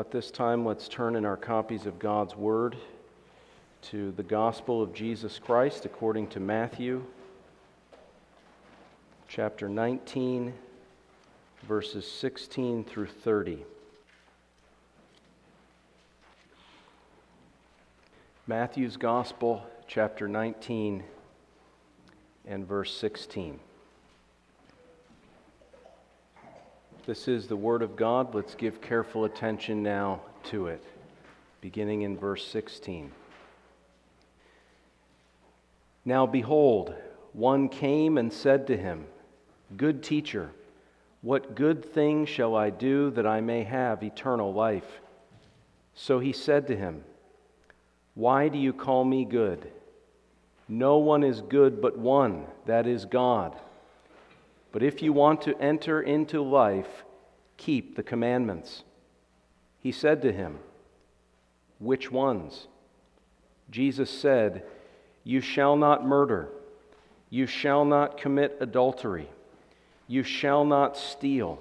at this time, let's turn in our copies of God's Word to the Gospel of Jesus Christ according to Matthew, chapter 19, verses 16 through 30. Matthew's Gospel, chapter 19, and verse 16. This is the Word of God. Let's give careful attention now to it, beginning in verse 16. Now behold, one came and said to him, Good teacher, what good thing shall I do that I may have eternal life? So he said to him, Why do you call me good? No one is good but one, that is God. But if you want to enter into life, keep the commandments. He said to him, Which ones? Jesus said, You shall not murder. You shall not commit adultery. You shall not steal.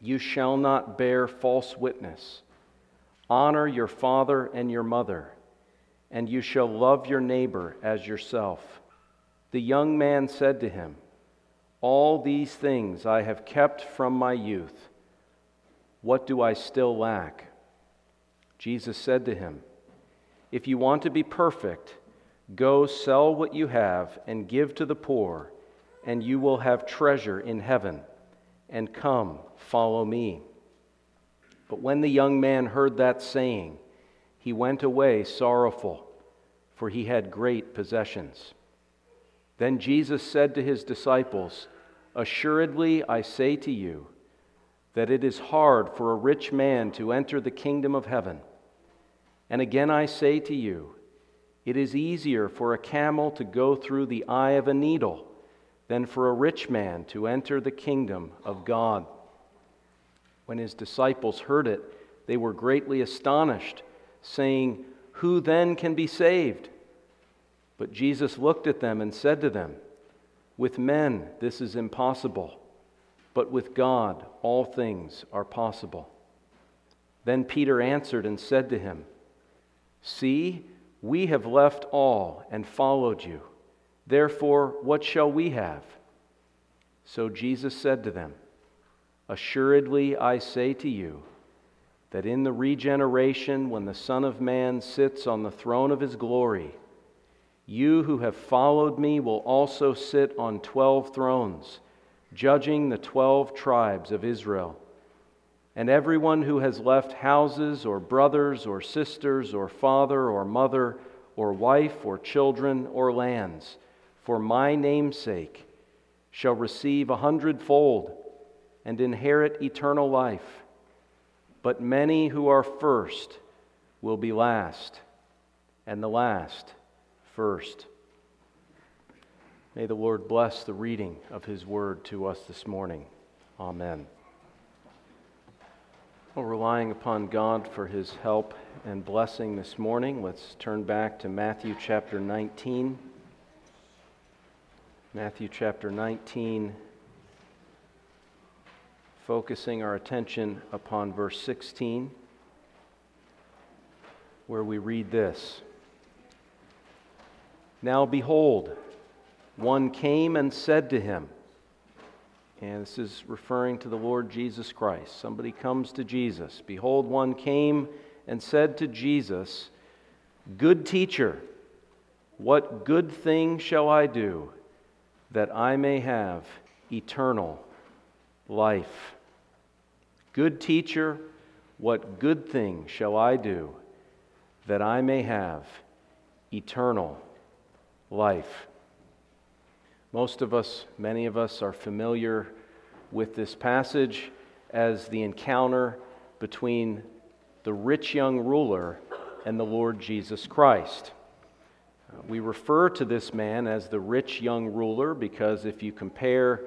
You shall not bear false witness. Honor your father and your mother, and you shall love your neighbor as yourself. The young man said to him, all these things I have kept from my youth. What do I still lack? Jesus said to him, If you want to be perfect, go sell what you have and give to the poor, and you will have treasure in heaven. And come, follow me. But when the young man heard that saying, he went away sorrowful, for he had great possessions. Then Jesus said to his disciples, Assuredly, I say to you, that it is hard for a rich man to enter the kingdom of heaven. And again, I say to you, it is easier for a camel to go through the eye of a needle than for a rich man to enter the kingdom of God. When his disciples heard it, they were greatly astonished, saying, Who then can be saved? But Jesus looked at them and said to them, With men this is impossible, but with God all things are possible. Then Peter answered and said to him, See, we have left all and followed you. Therefore, what shall we have? So Jesus said to them, Assuredly I say to you, that in the regeneration, when the Son of Man sits on the throne of his glory, you who have followed me will also sit on twelve thrones, judging the twelve tribes of Israel. And everyone who has left houses, or brothers, or sisters, or father, or mother, or wife, or children, or lands, for my name's sake, shall receive a hundredfold and inherit eternal life. But many who are first will be last, and the last first. May the Lord bless the reading of His word to us this morning. Amen. Well, relying upon God for His help and blessing this morning, let's turn back to Matthew chapter 19. Matthew chapter 19, focusing our attention upon verse 16, where we read this. Now behold, one came and said to him, and this is referring to the Lord Jesus Christ. Somebody comes to Jesus. Behold, one came and said to Jesus, Good teacher, what good thing shall I do that I may have eternal life? Good teacher, what good thing shall I do that I may have eternal life. Most of us, many of us, are familiar with this passage as the encounter between the rich young ruler and the Lord Jesus Christ. We refer to this man as the rich young ruler because if you compare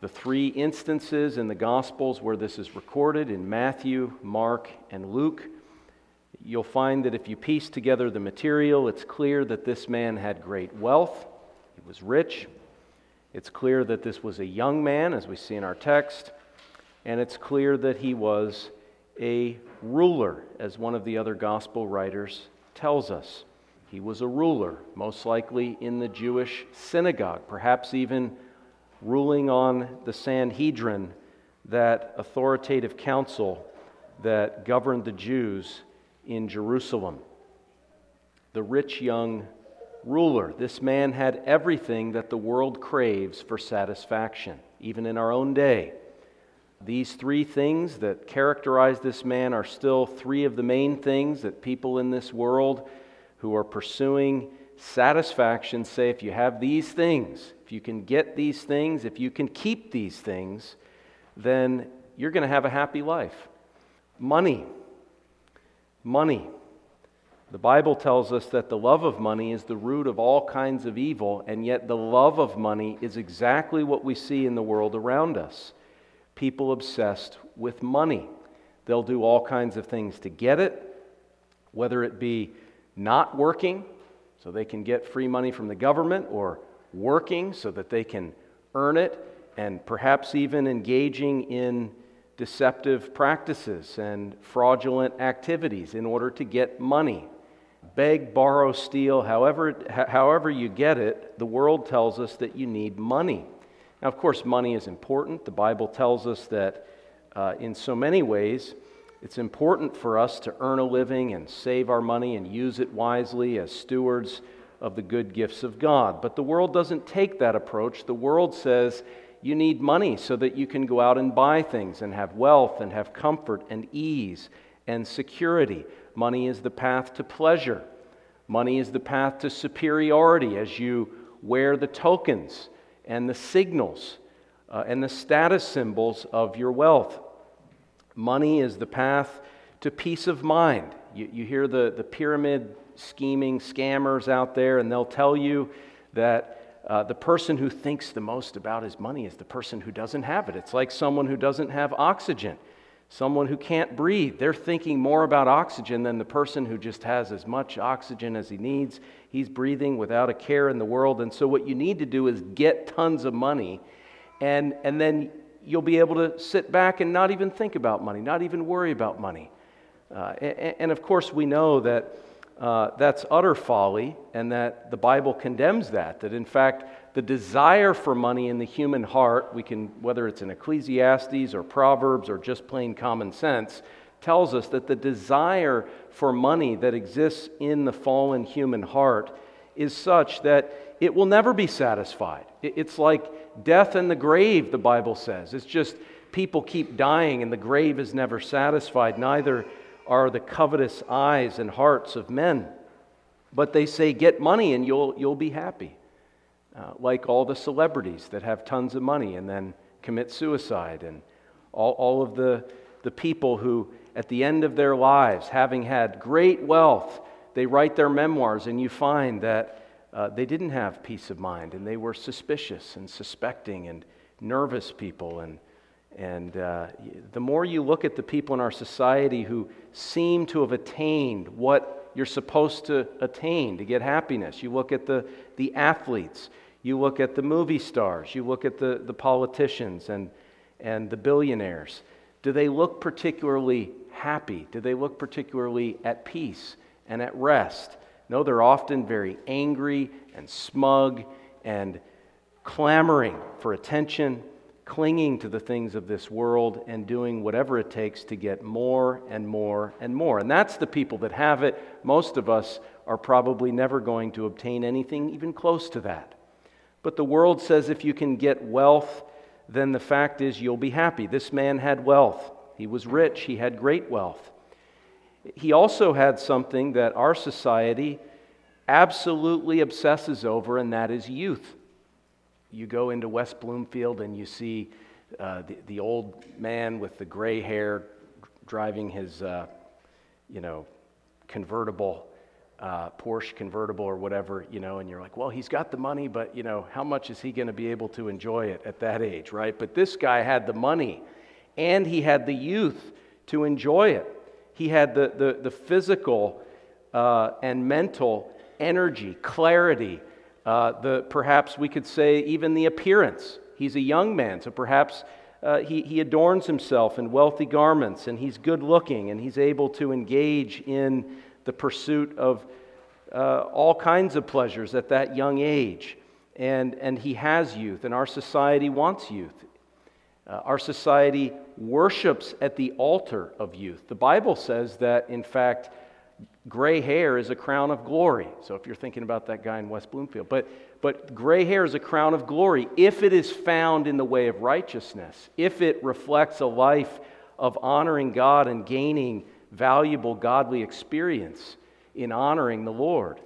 the three instances in the Gospels where this is recorded in Matthew, Mark, and Luke, you'll find that if you piece together the material, it's clear that this man had great wealth, he was rich. It's clear that this was a young man, as we see in our text, and it's clear that he was a ruler, as one of the other gospel writers tells us. He was a ruler, most likely in the Jewish synagogue, perhaps even ruling on the Sanhedrin, that authoritative council that governed the Jews in Jerusalem. The rich young ruler. This man had everything that the world craves for satisfaction, even in our own day. These three things that characterize this man are still three of the main things that people in this world who are pursuing satisfaction say if you have these things, if you can get these things, if you can keep these things, then you're going to have a happy life. Money. Money. The Bible tells us that the love of money is the root of all kinds of evil, and yet the love of money is exactly what we see in the world around us. People obsessed with money. They'll do all kinds of things to get it, whether it be not working so they can get free money from the government, or working so that they can earn it, and perhaps even engaging in deceptive practices and fraudulent activities in order to get money beg, borrow, steal, however, however you get it, the world tells us that you need money. Now, of course, money is important. The Bible tells us that uh, in so many ways, it's important for us to earn a living and save our money and use it wisely as stewards of the good gifts of God. But the world doesn't take that approach. The world says you need money so that you can go out and buy things and have wealth and have comfort and ease and security. Money is the path to pleasure. Money is the path to superiority as you wear the tokens and the signals uh, and the status symbols of your wealth. Money is the path to peace of mind. You, you hear the, the pyramid scheming scammers out there, and they'll tell you that uh, the person who thinks the most about his money is the person who doesn't have it. It's like someone who doesn't have oxygen someone who can't breathe. They're thinking more about oxygen than the person who just has as much oxygen as he needs. He's breathing without a care in the world. And so, what you need to do is get tons of money, and, and then you'll be able to sit back and not even think about money, not even worry about money. Uh, and, and, of course, we know that uh, that's utter folly and that the Bible condemns that. That, in fact, the desire for money in the human heart, we can, whether it's in Ecclesiastes or Proverbs or just plain common sense, tells us that the desire for money that exists in the fallen human heart is such that it will never be satisfied. It's like death and the grave, the Bible says. It's just people keep dying and the grave is never satisfied. Neither are the covetous eyes and hearts of men. But they say, get money and you'll, you'll be happy uh, like all the celebrities that have tons of money and then commit suicide, and all, all of the, the people who, at the end of their lives, having had great wealth, they write their memoirs, and you find that uh, they didn't have peace of mind, and they were suspicious and suspecting and nervous people. And, and uh, the more you look at the people in our society who seem to have attained what you're supposed to attain to get happiness, you look at the, the athletes you look at the movie stars, you look at the, the politicians and, and the billionaires. Do they look particularly happy? Do they look particularly at peace and at rest? No, they're often very angry and smug and clamoring for attention, clinging to the things of this world, and doing whatever it takes to get more and more and more. And that's the people that have it. Most of us are probably never going to obtain anything even close to that. But the world says if you can get wealth, then the fact is you'll be happy. This man had wealth. He was rich, he had great wealth. He also had something that our society absolutely obsesses over, and that is youth. You go into West Bloomfield and you see uh, the, the old man with the gray hair driving his, uh, you know, convertible uh, Porsche convertible or whatever, you know, and you're like, well, he's got the money, but, you know, how much is he going to be able to enjoy it at that age, right? But this guy had the money and he had the youth to enjoy it. He had the, the, the physical uh, and mental energy, clarity, uh, the, perhaps we could say even the appearance. He's a young man, so perhaps uh, he, he adorns himself in wealthy garments and he's good looking and he's able to engage in the pursuit of uh, all kinds of pleasures at that young age. And, and he has youth, and our society wants youth. Uh, our society worships at the altar of youth. The Bible says that, in fact, gray hair is a crown of glory. So if you're thinking about that guy in West Bloomfield, but, but gray hair is a crown of glory if it is found in the way of righteousness, if it reflects a life of honoring God and gaining valuable godly experience in honoring the Lord.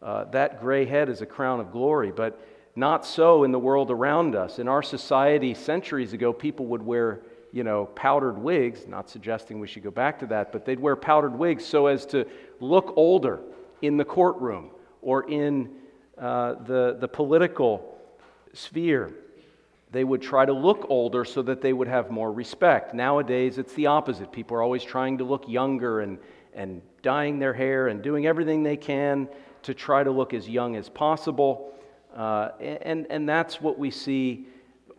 Uh, that gray head is a crown of glory, but not so in the world around us. In our society, centuries ago, people would wear you know, powdered wigs, not suggesting we should go back to that, but they'd wear powdered wigs so as to look older in the courtroom or in uh, the, the political sphere. They would try to look older so that they would have more respect. Nowadays, it's the opposite. People are always trying to look younger and, and dyeing their hair and doing everything they can to try to look as young as possible. Uh, and, and that's what we see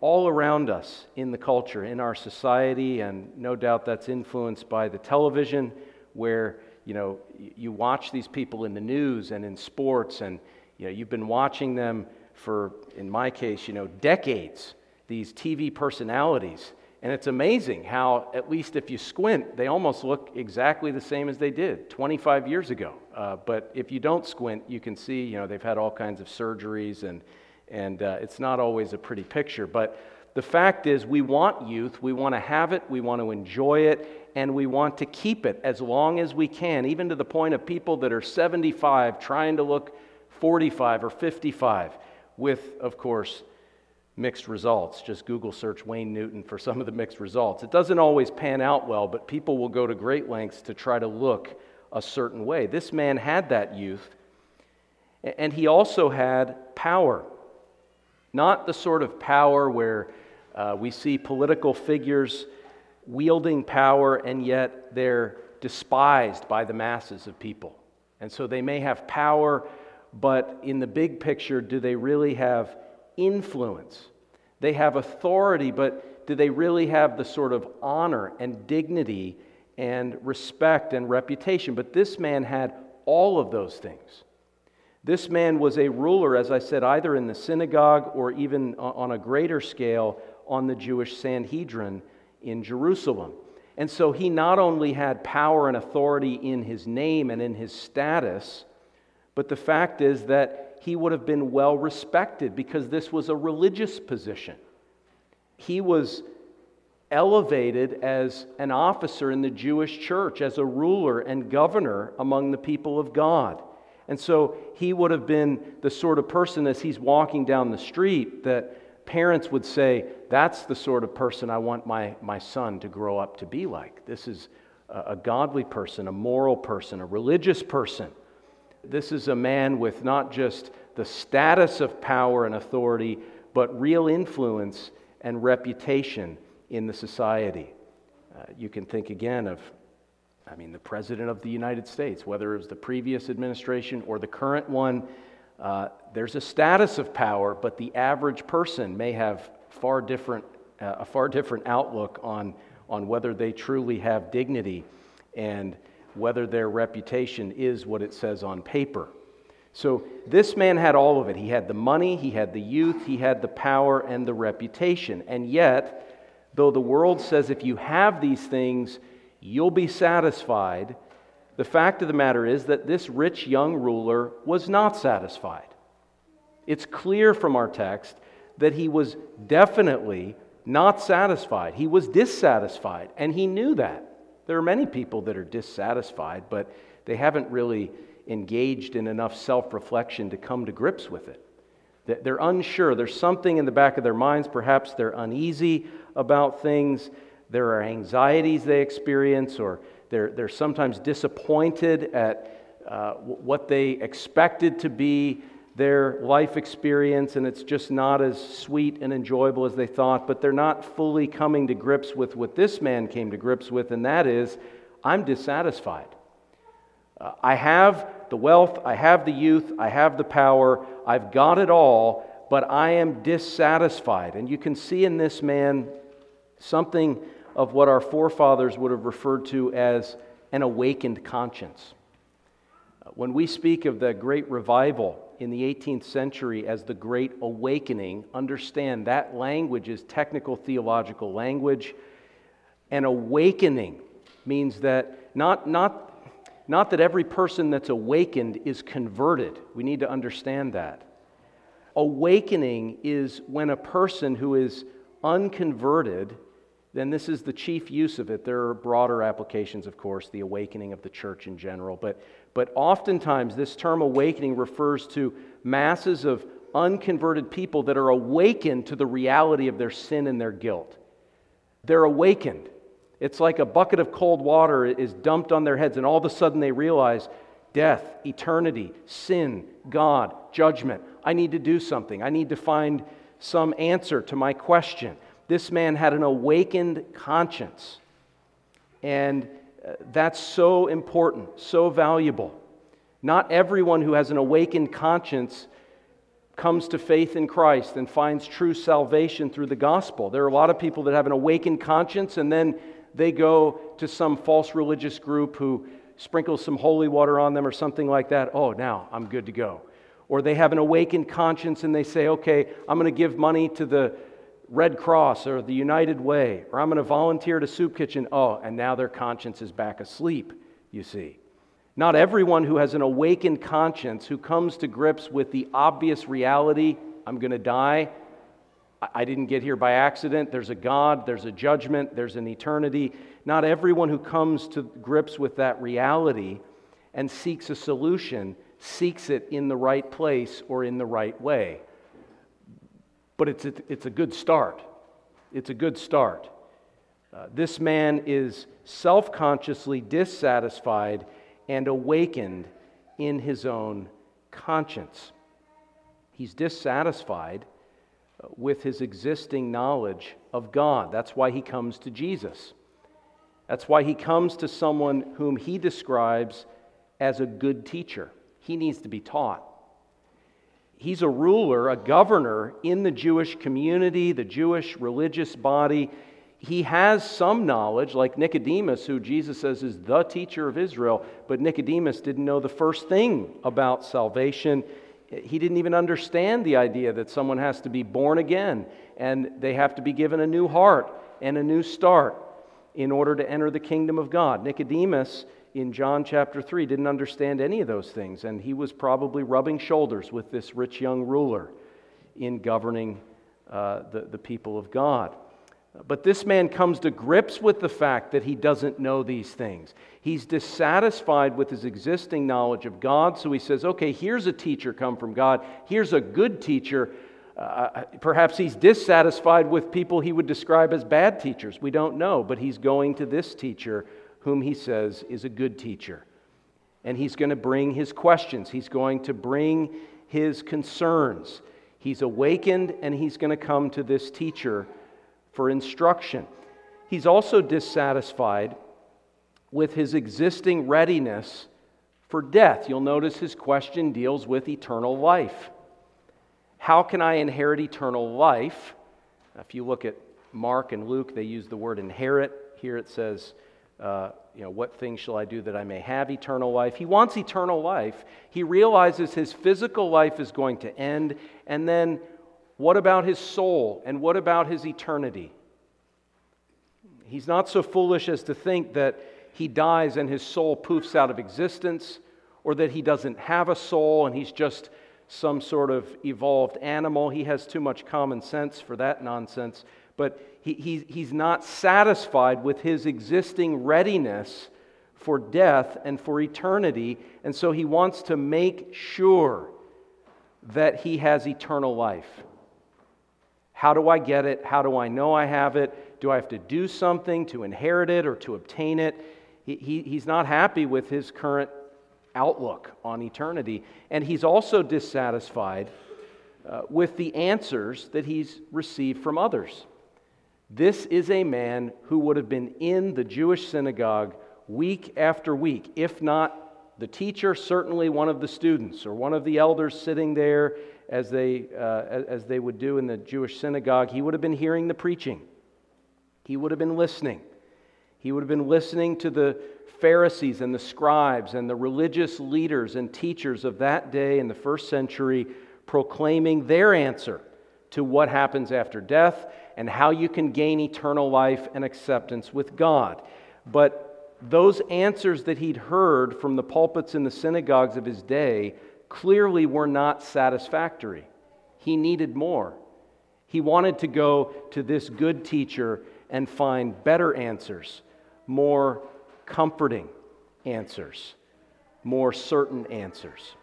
all around us in the culture, in our society, and no doubt that's influenced by the television, where you know you watch these people in the news and in sports, and you know you've been watching them for, in my case, you know, decades. These TV personalities, and it's amazing how, at least if you squint, they almost look exactly the same as they did 25 years ago. Uh, but if you don't squint, you can see, you know, they've had all kinds of surgeries and and uh, it's not always a pretty picture. But the fact is, we want youth, we want to have it, we want to enjoy it, and we want to keep it as long as we can, even to the point of people that are 75 trying to look 45 or 55, with, of course, mixed results. Just Google search Wayne Newton for some of the mixed results. It doesn't always pan out well, but people will go to great lengths to try to look a certain way. This man had that youth, and he also had power. Not the sort of power where uh, we see political figures wielding power and yet they're despised by the masses of people. And so they may have power, but in the big picture, do they really have influence? They have authority, but do they really have the sort of honor and dignity and respect and reputation? But this man had all of those things. This man was a ruler, as I said, either in the synagogue or even on a greater scale on the Jewish Sanhedrin in Jerusalem. And so he not only had power and authority in his name and in his status, but the fact is that he would have been well respected because this was a religious position. He was elevated as an officer in the Jewish church, as a ruler and governor among the people of God. And so he would have been the sort of person as he's walking down the street that parents would say, That's the sort of person I want my, my son to grow up to be like. This is a, a godly person, a moral person, a religious person. This is a man with not just the status of power and authority, but real influence and reputation in the society. Uh, you can think again of I mean, the President of the United States, whether it was the previous administration or the current one, uh, there's a status of power, but the average person may have far different, uh, a far different outlook on, on whether they truly have dignity and whether their reputation is what it says on paper. So this man had all of it. He had the money, he had the youth, he had the power and the reputation. And yet, though the world says if you have these things, You'll be satisfied. The fact of the matter is that this rich young ruler was not satisfied. It's clear from our text that he was definitely not satisfied. He was dissatisfied, and he knew that. There are many people that are dissatisfied, but they haven't really engaged in enough self reflection to come to grips with it. They're unsure. There's something in the back of their minds. Perhaps they're uneasy about things. There are anxieties they experience, or they're, they're sometimes disappointed at uh, what they expected to be their life experience, and it's just not as sweet and enjoyable as they thought, but they're not fully coming to grips with what this man came to grips with, and that is I'm dissatisfied. Uh, I have the wealth, I have the youth, I have the power, I've got it all, but I am dissatisfied. And you can see in this man something of what our forefathers would have referred to as an awakened conscience. When we speak of the great revival in the 18th century as the Great Awakening, understand that language is technical theological language. An awakening means that not, not, not that every person that's awakened is converted. We need to understand that. Awakening is when a person who is unconverted, then this is the chief use of it. There are broader applications, of course, the awakening of the church in general. But, but oftentimes, this term awakening refers to masses of unconverted people that are awakened to the reality of their sin and their guilt. They're awakened. It's like a bucket of cold water is dumped on their heads, and all of a sudden they realize death, eternity, sin, God, judgment. I need to do something. I need to find some answer to my question. This man had an awakened conscience. And uh, that's so important, so valuable. Not everyone who has an awakened conscience comes to faith in Christ and finds true salvation through the gospel. There are a lot of people that have an awakened conscience and then they go to some false religious group who sprinkles some holy water on them or something like that. Oh, now I'm good to go. Or they have an awakened conscience and they say, okay, I'm going to give money to the Red Cross or the United Way, or I'm going to volunteer at a soup kitchen. Oh, and now their conscience is back asleep, you see. Not everyone who has an awakened conscience, who comes to grips with the obvious reality, I'm going to die, I didn't get here by accident. There's a God, there's a judgment, there's an eternity. Not everyone who comes to grips with that reality and seeks a solution seeks it in the right place or in the right way. But it's a, it's a good start. It's a good start. Uh, this man is self consciously dissatisfied and awakened in his own conscience. He's dissatisfied with his existing knowledge of God. That's why he comes to Jesus. That's why he comes to someone whom he describes as a good teacher. He needs to be taught. He's a ruler, a governor in the Jewish community, the Jewish religious body. He has some knowledge, like Nicodemus, who Jesus says is the teacher of Israel, but Nicodemus didn't know the first thing about salvation he didn't even understand the idea that someone has to be born again and they have to be given a new heart and a new start in order to enter the kingdom of God. Nicodemus in John chapter 3 didn't understand any of those things, and he was probably rubbing shoulders with this rich young ruler in governing uh, the, the people of God. But this man comes to grips with the fact that he doesn't know these things. He's dissatisfied with his existing knowledge of God, so he says, Okay, here's a teacher come from God. Here's a good teacher. Uh, uh, perhaps he's dissatisfied with people he would describe as bad teachers. We don't know, but he's going to this teacher whom he says is a good teacher. And he's going to bring his questions, he's going to bring his concerns. He's awakened and he's going to come to this teacher for instruction. He's also dissatisfied with his existing readiness for death. You'll notice his question deals with eternal life. How can I inherit eternal life? If you look at Mark and Luke, they use the word inherit. Here it says, uh, you know, what things shall I do that I may have eternal life? He wants eternal life. He realizes his physical life is going to end, and then what about his soul? And what about his eternity? He's not so foolish as to think that he dies and his soul poofs out of existence, or that he doesn't have a soul and he's just some sort of evolved animal. He has too much common sense for that nonsense. But he, he, he's not satisfied with his existing readiness for death and for eternity. And so he wants to make sure that he has eternal life. How do I get it? How do I know I have it? Do I have to do something to inherit it or to obtain it? He, he, he's not happy with his current outlook on eternity. And he's also dissatisfied uh, with the answers that he's received from others. This is a man who would have been in the Jewish synagogue week after week, if not the teacher, certainly one of the students or one of the elders sitting there as they, uh, as they would do in the Jewish synagogue, he would have been hearing the preaching. He would have been listening. He would have been listening to the Pharisees and the scribes and the religious leaders and teachers of that day in the first century proclaiming their answer to what happens after death and how you can gain eternal life and acceptance with God. But those answers that he'd heard from the pulpits in the synagogues of his day clearly were not satisfactory. He needed more. He wanted to go to this good teacher and find better answers, more comforting answers, more certain answers.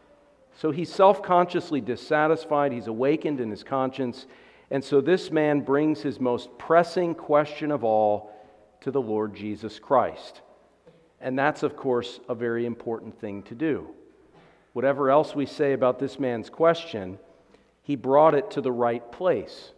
So he's self consciously dissatisfied, he's awakened in his conscience, and so this man brings his most pressing question of all to the Lord Jesus Christ. And that's, of course, a very important thing to do. Whatever else we say about this man's question, he brought it to the right place.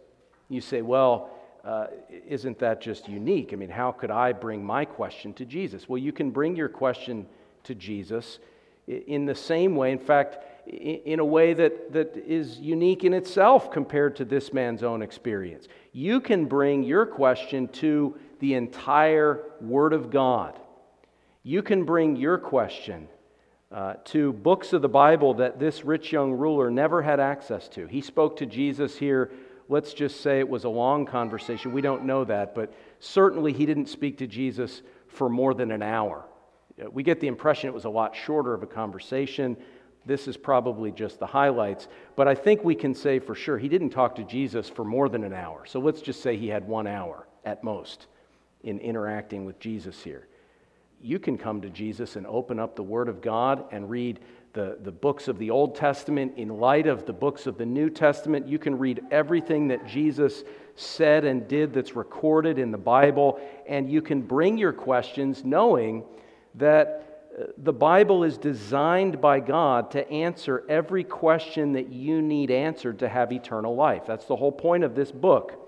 You say, well, uh, isn't that just unique? I mean, how could I bring my question to Jesus? Well, you can bring your question to Jesus in the same way. In fact, in a way that, that is unique in itself compared to this man's own experience. You can bring your question to the entire Word of God. You can bring your question uh, to books of the Bible that this rich young ruler never had access to. He spoke to Jesus here. Let's just say it was a long conversation. We don't know that, but certainly he didn't speak to Jesus for more than an hour. Uh, we get the impression it was a lot shorter of a conversation. This is probably just the highlights, but I think we can say for sure he didn't talk to Jesus for more than an hour. So let's just say he had one hour at most in interacting with Jesus here. You can come to Jesus and open up the Word of God and read the, the books of the Old Testament in light of the books of the New Testament. You can read everything that Jesus said and did that's recorded in the Bible, and you can bring your questions knowing that the Bible is designed by God to answer every question that you need answered to have eternal life. That's the whole point of this book.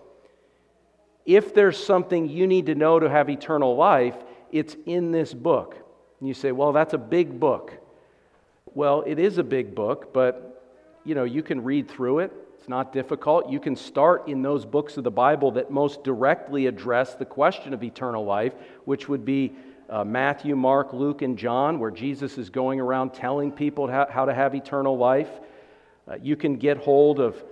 If there's something you need to know to have eternal life, it's in this book. And you say, well, that's a big book. Well, it is a big book, but you know, you can read through it. It's not difficult. You can start in those books of the Bible that most directly address the question of eternal life, which would be uh, Matthew, Mark, Luke, and John, where Jesus is going around telling people how, to have eternal life. Uh, you can get hold of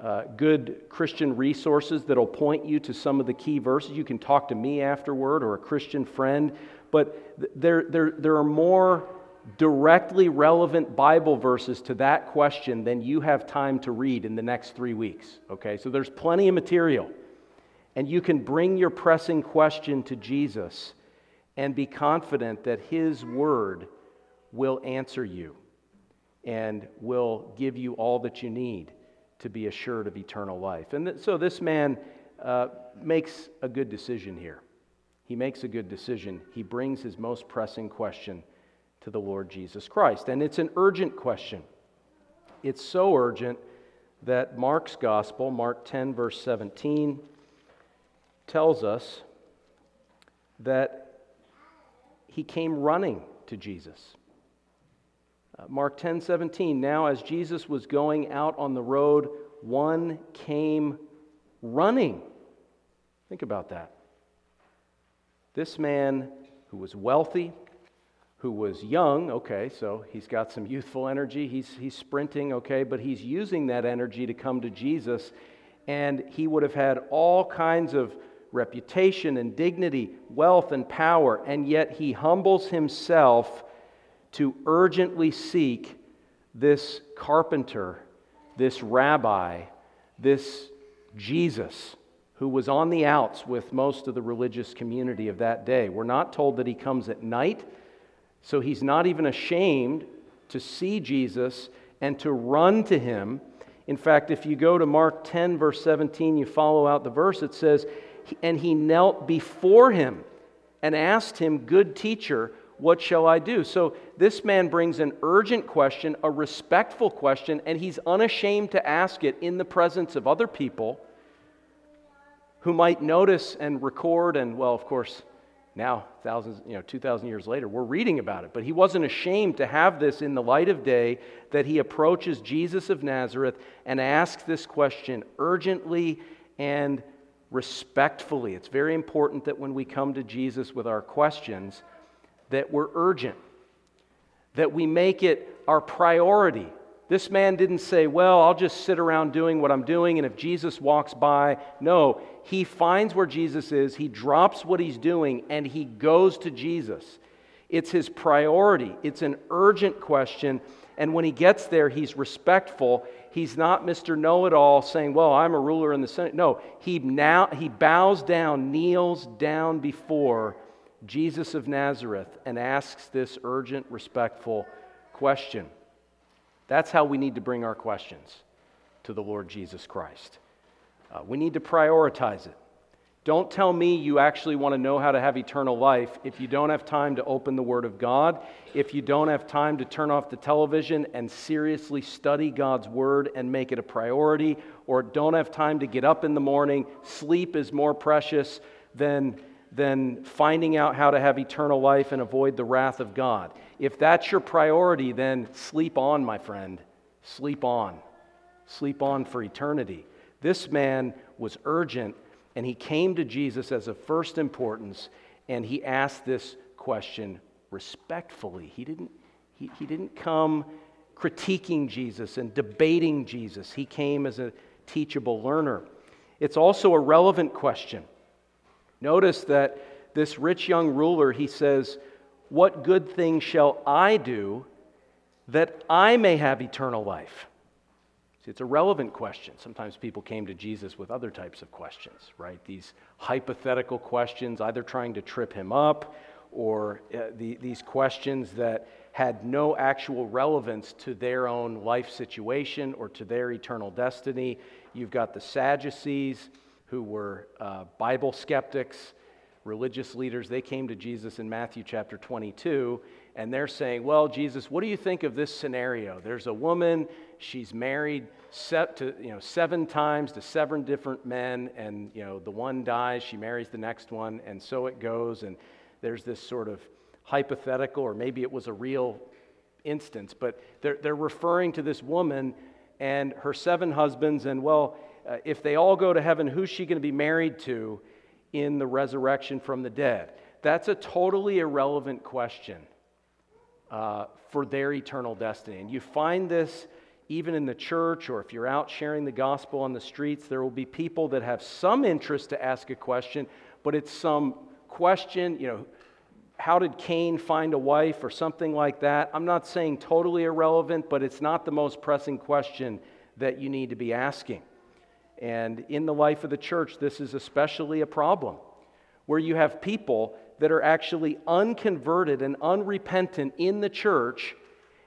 uh, good Christian resources that'll point you to some of the key verses. You can talk to me afterward or a Christian friend, but there, there, there are more directly relevant Bible verses to that question than you have time to read in the next three weeks. Okay, so there's plenty of material. And you can bring your pressing question to Jesus and be confident that His Word will answer you and will give you all that you need to be assured of eternal life. And th- so this man uh, makes a good decision here. He makes a good decision. He brings his most pressing question to the Lord Jesus Christ. And it's an urgent question. It's so urgent that Mark's gospel, Mark 10, verse 17, tells us that he came running to Jesus. Uh, Mark 10 17, now as Jesus was going out on the road, one came running. Think about that. This man who was wealthy, who was young, okay, so he's got some youthful energy, he's, he's sprinting, okay, but he's using that energy to come to Jesus, and he would have had all kinds of reputation and dignity, wealth and power, and yet he humbles himself to urgently seek this carpenter, this rabbi, this Jesus, who was on the outs with most of the religious community of that day. We're not told that he comes at night, so he's not even ashamed to see Jesus and to run to him. In fact, if you go to Mark 10, verse 17, you follow out the verse, it says, and he knelt before him and asked him, Good teacher, what shall I do? So this man brings an urgent question, a respectful question, and he's unashamed to ask it in the presence of other people who might notice and record. And, well, of course, now, thousands, you know, 2,000 years later, we're reading about it. But he wasn't ashamed to have this in the light of day that he approaches Jesus of Nazareth and asks this question urgently and respectfully. It's very important that when we come to Jesus with our questions, that we're urgent, that we make it our priority. This man didn't say, Well, I'll just sit around doing what I'm doing, and if Jesus walks by, no. He finds where Jesus is, he drops what he's doing, and he goes to Jesus. It's his priority, it's an urgent question. And when he gets there, he's respectful. He's not Mr. Know It All saying, Well, I'm a ruler in the Senate. No, he, now, he bows down, kneels down before Jesus of Nazareth, and asks this urgent, respectful question. That's how we need to bring our questions to the Lord Jesus Christ. Uh, we need to prioritize it. Don't tell me you actually want to know how to have eternal life if you don't have time to open the Word of God, if you don't have time to turn off the television and seriously study God's Word and make it a priority, or don't have time to get up in the morning. Sleep is more precious than, than finding out how to have eternal life and avoid the wrath of God. If that's your priority, then sleep on, my friend. Sleep on. Sleep on for eternity. This man was urgent and he came to Jesus as of first importance and he asked this question respectfully. He didn't, he, he didn't come critiquing Jesus and debating Jesus, he came as a teachable learner. It's also a relevant question. Notice that this rich young ruler, he says, What good thing shall I do that I may have eternal life? See, it's a relevant question. Sometimes people came to Jesus with other types of questions, right? These hypothetical questions, either trying to trip him up or uh, the, these questions that had no actual relevance to their own life situation or to their eternal destiny. You've got the Sadducees, who were uh, Bible skeptics, religious leaders. They came to Jesus in Matthew chapter 22, and they're saying, Well, Jesus, what do you think of this scenario? There's a woman, she's married to, you know, seven times to seven different men, and you know, the one dies, she marries the next one, and so it goes. And there's this sort of hypothetical, or maybe it was a real instance, but they're, they're referring to this woman and her seven husbands, and well, uh, if they all go to heaven, who's she going to be married to in the resurrection from the dead? That's a totally irrelevant question uh, for their eternal destiny. And you find this even in the church or if you're out sharing the gospel on the streets, there will be people that have some interest to ask a question, but it's some question, you know, how did Cain find a wife or something like that? I'm not saying totally irrelevant, but it's not the most pressing question that you need to be asking. And in the life of the church, this is especially a problem where you have people that are actually unconverted and unrepentant in the church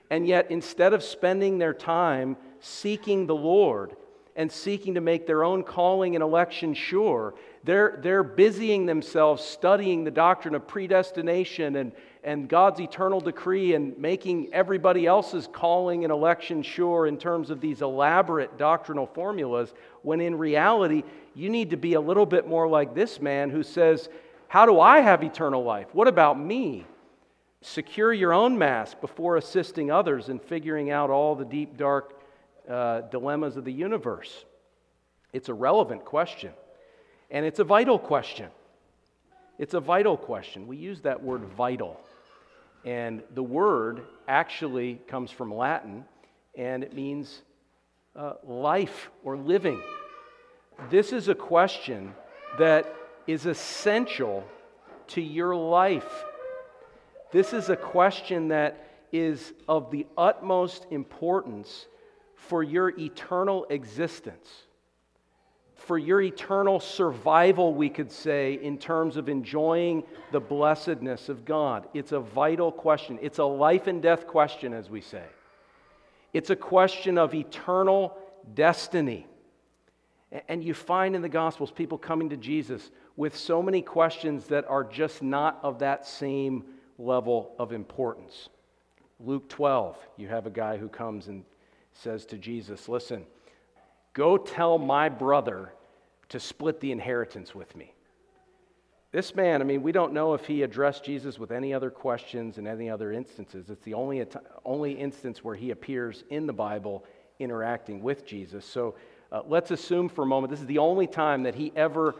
and yet, instead of spending their time seeking the Lord and seeking to make their own calling and election sure, they're, they're busying themselves studying the doctrine of predestination and, and God's eternal decree and making everybody else's calling and election sure in terms of these elaborate doctrinal formulas, when in reality, you need to be a little bit more like this man who says, How do I have eternal life? What about me? Secure your own mask before assisting others in figuring out all the deep, dark uh, dilemmas of the universe. It's a relevant question, and it's a vital question. It's a vital question. We use that word vital, and the word actually comes from Latin, and it means uh, life or living. This is a question that is essential to your life this is a question that is of the utmost importance for your eternal existence, for your eternal survival, we could say, in terms of enjoying the blessedness of God. It's a vital question. It's a life and death question, as we say. It's a question of eternal destiny. And you find in the Gospels people coming to Jesus with so many questions that are just not of that same level of importance. Luke 12, you have a guy who comes and says to Jesus, Listen, go tell my brother to split the inheritance with me. This man, I mean, we don't know if he addressed Jesus with any other questions in any other instances. It's the only, only instance where he appears in the Bible interacting with Jesus. So uh, let's assume for a moment this is the only time that he ever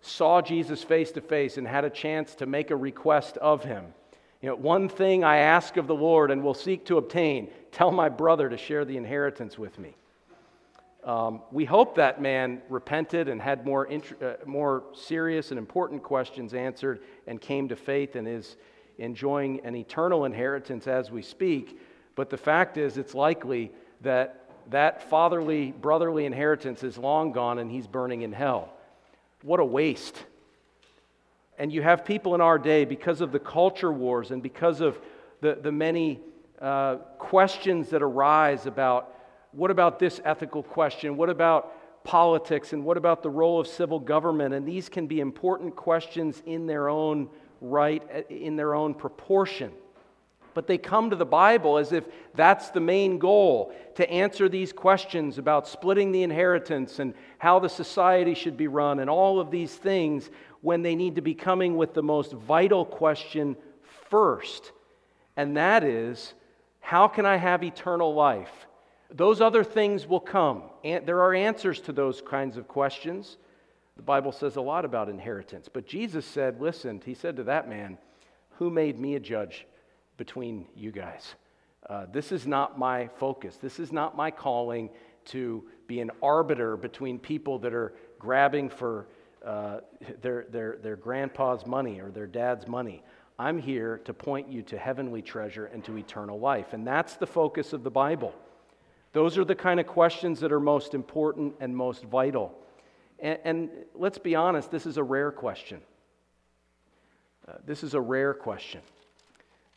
saw Jesus face to face and had a chance to make a request of him. You know, one thing I ask of the Lord and will seek to obtain tell my brother to share the inheritance with me. Um, we hope that man repented and had more, int- uh, more serious and important questions answered and came to faith and is enjoying an eternal inheritance as we speak. But the fact is, it's likely that that fatherly, brotherly inheritance is long gone and he's burning in hell. What a waste. And you have people in our day, because of the culture wars and because of the, the many uh, questions that arise about what about this ethical question? What about politics? And what about the role of civil government? And these can be important questions in their own right, in their own proportion. But they come to the Bible as if that's the main goal to answer these questions about splitting the inheritance and how the society should be run and all of these things when they need to be coming with the most vital question first. And that is, how can I have eternal life? Those other things will come. And there are answers to those kinds of questions. The Bible says a lot about inheritance. But Jesus said, listen, he said to that man, Who made me a judge between you guys? Uh, this is not my focus. This is not my calling to be an arbiter between people that are grabbing for uh, their, their, their grandpa's money or their dad's money. I'm here to point you to heavenly treasure and to eternal life. And that's the focus of the Bible. Those are the kind of questions that are most important and most vital. And, and let's be honest, this is a rare question. Uh, this is a rare question.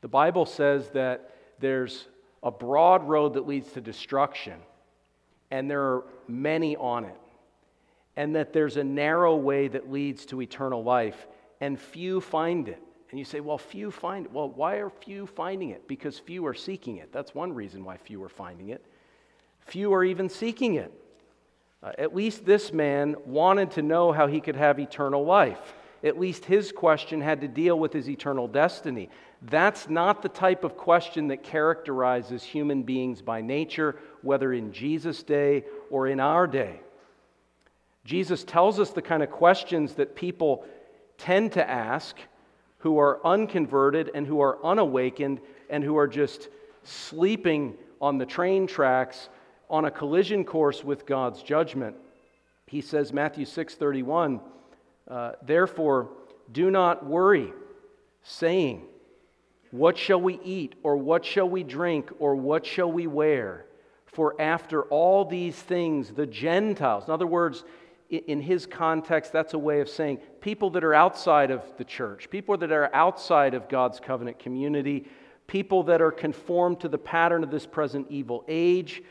The Bible says that there's a broad road that leads to destruction, and there are many on it. And that there's a narrow way that leads to eternal life, and few find it. And you say, well, few find it. Well, why are few finding it? Because few are seeking it. That's one reason why few are finding it. Few are even seeking it. Uh, at least this man wanted to know how he could have eternal life. At least his question had to deal with his eternal destiny. That's not the type of question that characterizes human beings by nature, whether in Jesus' day or in our day. Jesus tells us the kind of questions that people tend to ask who are unconverted and who are unawakened and who are just sleeping on the train tracks on a collision course with God's judgment. He says, Matthew 6:31, uh, therefore, do not worry, saying, What shall we eat, or what shall we drink, or what shall we wear? For after all these things, the Gentiles, in other words, in his context, that's a way of saying people that are outside of the church, people that are outside of God's covenant community, people that are conformed to the pattern of this present evil age,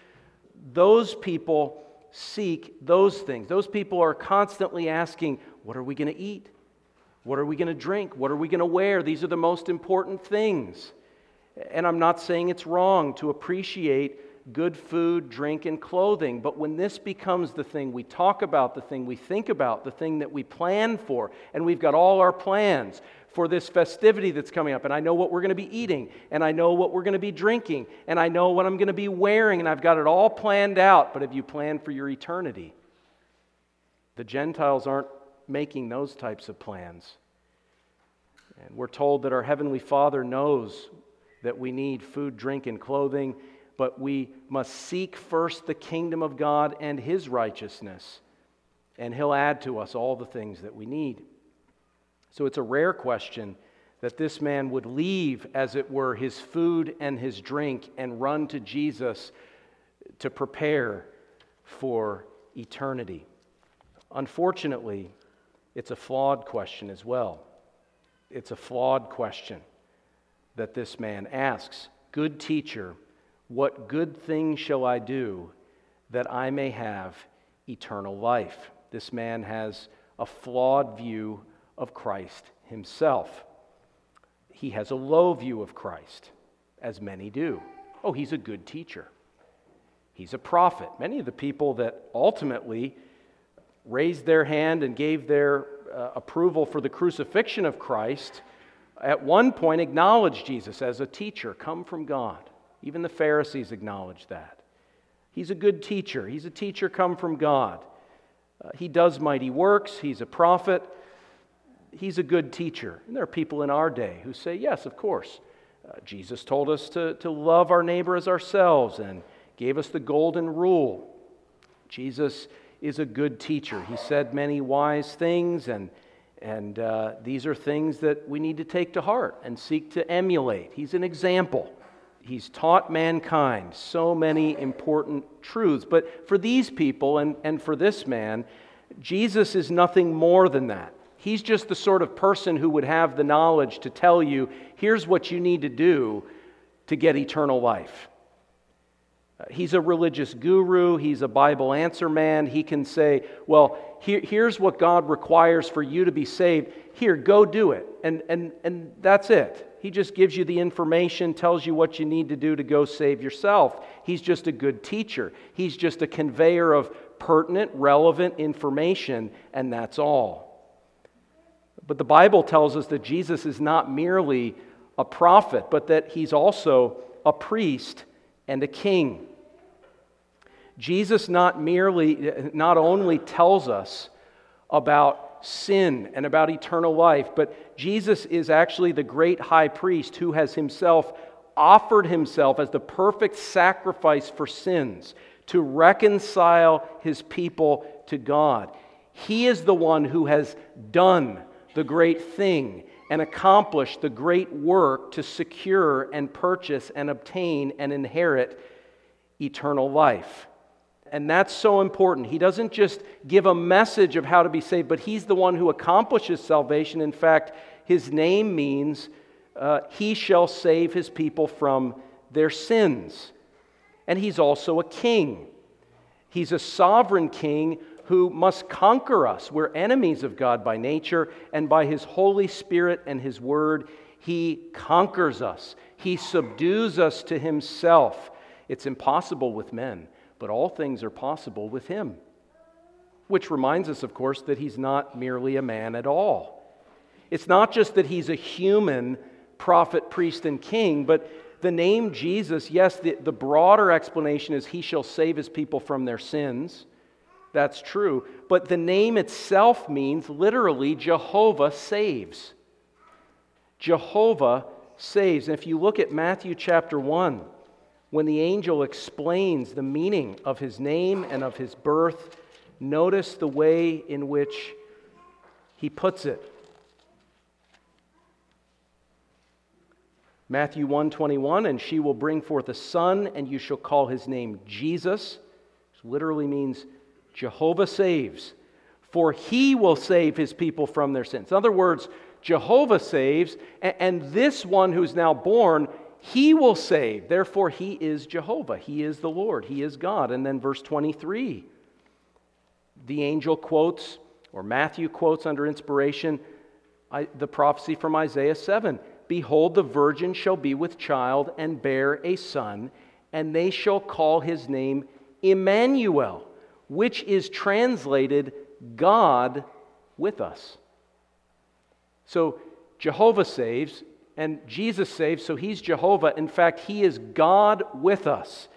those people seek those things. Those people are constantly asking, What are we going to eat? What are we going to drink? What are we going to wear? These are the most important things. And I'm not saying it's wrong to appreciate good food, drink, and clothing. But when this becomes the thing we talk about, the thing we think about, the thing that we plan for, and we've got all our plans, for this festivity that's coming up, and I know what we're going to be eating, and I know what we're going to be drinking, and I know what I'm going to be wearing, and I've got it all planned out. But have you planned for your eternity? The Gentiles aren't making those types of plans. And we're told that our Heavenly Father knows that we need food, drink, and clothing, but we must seek first the kingdom of God and His righteousness, and He'll add to us all the things that we need. So it's a rare question that this man would leave, as it were, his food and his drink and run to Jesus to prepare for eternity. Unfortunately, it's a flawed question as well. It's a flawed question that this man asks Good teacher, what good thing shall I do that I may have eternal life? This man has a flawed view of Christ himself. He has a low view of Christ, as many do. Oh, he's a good teacher. He's a prophet. Many of the people that ultimately raised their hand and gave their uh, approval for the crucifixion of Christ at one point acknowledged Jesus as a teacher come from God. Even the Pharisees acknowledged that. He's a good teacher. He's a teacher come from God. Uh, he does mighty works. He's a prophet. he's a good teacher. And there are people in our day who say, yes, of course. Uh, Jesus told us to, to love our neighbor as ourselves and gave us the golden rule. Jesus is a good teacher. He said many wise things, and, and uh, these are things that we need to take to heart and seek to emulate. He's an example. He's taught mankind so many important truths. But for these people and, and for this man, Jesus is nothing more than that. He's just the sort of person who would have the knowledge to tell you here's what you need to do to get eternal life. Uh, he's a religious guru. He's a Bible answer man. He can say, Well, here, here's what God requires for you to be saved. Here, go do it. And, and, and that's it. He just gives you the information, tells you what you need to do to go save yourself. He's just a good teacher. He's just a conveyor of pertinent, relevant information, and that's all. But the Bible tells us that Jesus is not merely a prophet, but that he's also a priest and a king. Jesus not merely not only tells us about sin and about eternal life, but Jesus is actually the great high priest who has himself offered himself as the perfect sacrifice for sins to reconcile his people to God. He is the one who has done the great thing and accomplished the great work to secure and purchase and obtain and inherit eternal life. And that's so important. He doesn't just give a message of how to be saved, but He's the one who accomplishes salvation. In fact, His name means uh, He shall save His people from their sins. And He's also a king. He's a sovereign king who must conquer us. We're enemies of God by nature, and by His Holy Spirit and His Word, He conquers us. He subdues us to Himself. It's impossible with men, but all things are possible with Him. Which reminds us, of course, that He's not merely a man at all. It's not just that He's a human prophet, priest, and king, but the name Jesus, yes, the, the broader explanation is He shall save His people from their sins. That's true. But the name itself means literally Jehovah saves. Jehovah saves. And if you look at Matthew chapter 1, when the angel explains the meaning of his name and of his birth, notice the way in which he puts it. Matthew 121 and she will bring forth a son and you shall call his name Jesus which literally means Jehovah saves, for he will save his people from their sins. In other words, Jehovah saves, and this one who's now born, he will save. Therefore, he is Jehovah. He is the Lord. He is God. And then verse 23, the angel quotes, or Matthew quotes under inspiration, the prophecy from Isaiah 7 Behold, the virgin shall be with child and bear a son, and they shall call his name Emmanuel which is translated God with us. So Jehovah saves, and Jesus saves, so he's Jehovah. In fact, he is God with us.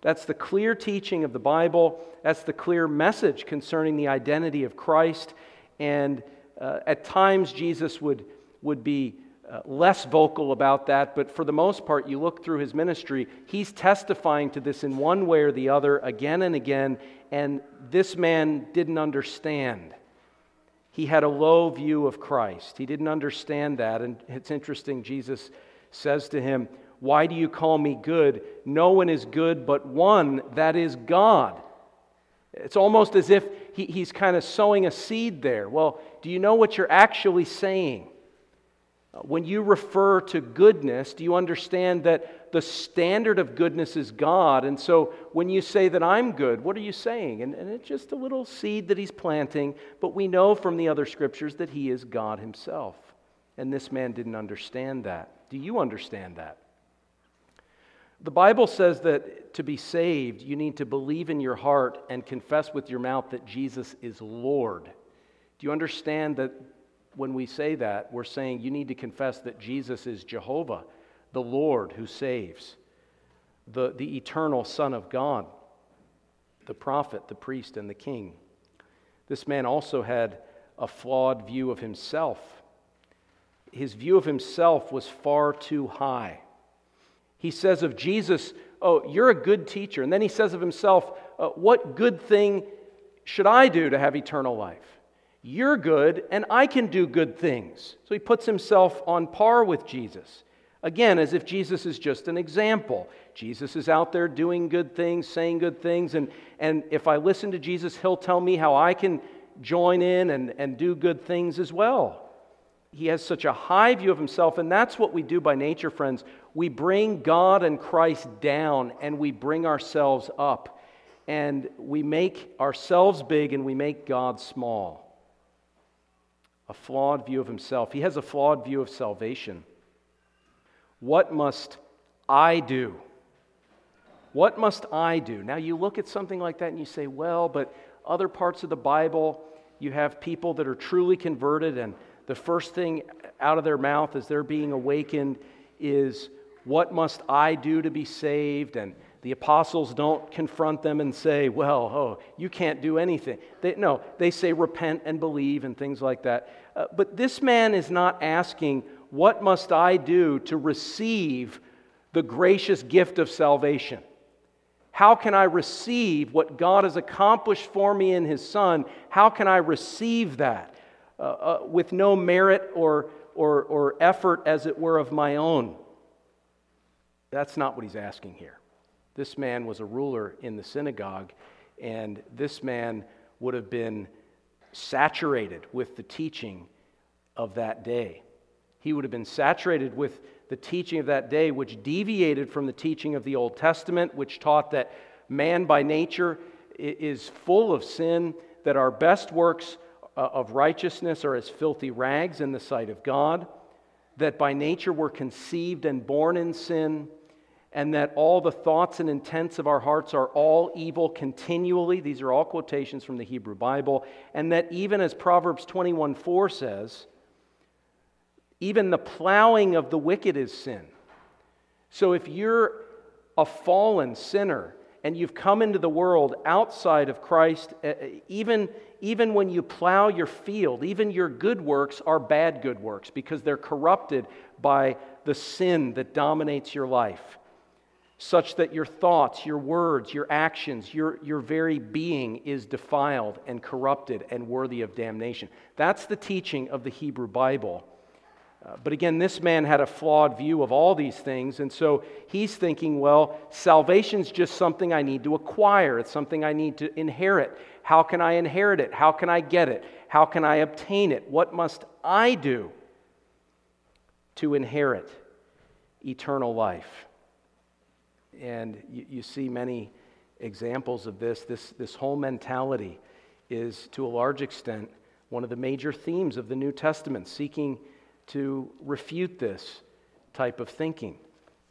That's the clear teaching of the Bible. That's the clear message concerning the identity of Christ. And uh, at times, Jesus would, would be uh, less vocal about that, but for the most part, you look through his ministry, he's testifying to this in one way or the other again and again, and this man didn't understand. He had a low view of Christ. He didn't understand that, and it's interesting, Jesus says to him, Why do you call me good? No one is good but one, that is God. It's almost as if he, he's kind of sowing a seed there. Well, do you know what you're actually saying? When you refer to goodness, do you understand that the standard of goodness is God? And so when you say that I'm good, what are you saying? And, and it's just a little seed that he's planting, but we know from the other scriptures that he is God himself. And this man didn't understand that. Do you understand that? The Bible says that to be saved, you need to believe in your heart and confess with your mouth that Jesus is Lord. Do you understand that when we say that, we're saying you need to confess that Jesus is Jehovah, the Lord who saves, the, the eternal Son of God, the prophet, the priest, and the king. This man also had a flawed view of himself. his view of himself was far too high. He says of Jesus, Oh, you're a good teacher. And then he says of himself, uh, What good thing should I do to have eternal life? You're good, and I can do good things. So he puts himself on par with Jesus. Again, as if Jesus is just an example. Jesus is out there doing good things, saying good things, and, and if I listen to Jesus, he'll tell me how I can join in and, and do good things as well. He has such a high view of himself, and that's what we do by nature, friends. We bring God and Christ down, and we bring ourselves up. And we make ourselves big and we make God small. A flawed view of himself. He has a flawed view of salvation. What must I do? What must I do? Now, you look at something like that and you say, well, but other parts of the Bible, you have people that are truly converted, and the first thing out of their mouth as they're being awakened is, What must I do to be saved? And the apostles don't confront them and say, Well, oh, you can't do anything. They, no, they say, Repent and believe, and things like that. Uh, but this man is not asking, what must I do to receive the gracious gift of salvation? How can I receive what God has accomplished for me in His Son? How can I receive that uh, uh, with no merit or, or, or effort, as it were, of my own? That's not what he's asking here. This man was a ruler in the synagogue, and this man would have been saturated with the teaching of that day. He would have been saturated with the teaching of that day, which deviated from the teaching of the Old Testament, which taught that man by nature is full of sin, that our best works uh, of righteousness are as filthy rags in the sight of God, that by nature we're conceived and born in sin, and that all the thoughts and intents of our hearts are all evil continually. These are all quotations from the Hebrew Bible. And that even as Proverbs 21 4 says, even the plowing of the wicked is sin. So if you're a fallen sinner and you've come into the world outside of Christ, even, even when you plow your field, even your good works are bad good works because they're corrupted by the sin that dominates your life, such that your thoughts, your words, your actions, your, your very being is defiled and corrupted and worthy of damnation. That's the teaching of the Hebrew Bible. Uh, but again, this man had a flawed view of all these things, and so he's thinking, well, salvation's just something I need to acquire. It's something I need to inherit. How can I inherit it? How can I get it? How can I obtain it? What must I do to inherit eternal life? And you, you see many examples of this. this. This whole mentality is, to a large extent, one of the major themes of the New Testament, seeking to refute this type of thinking.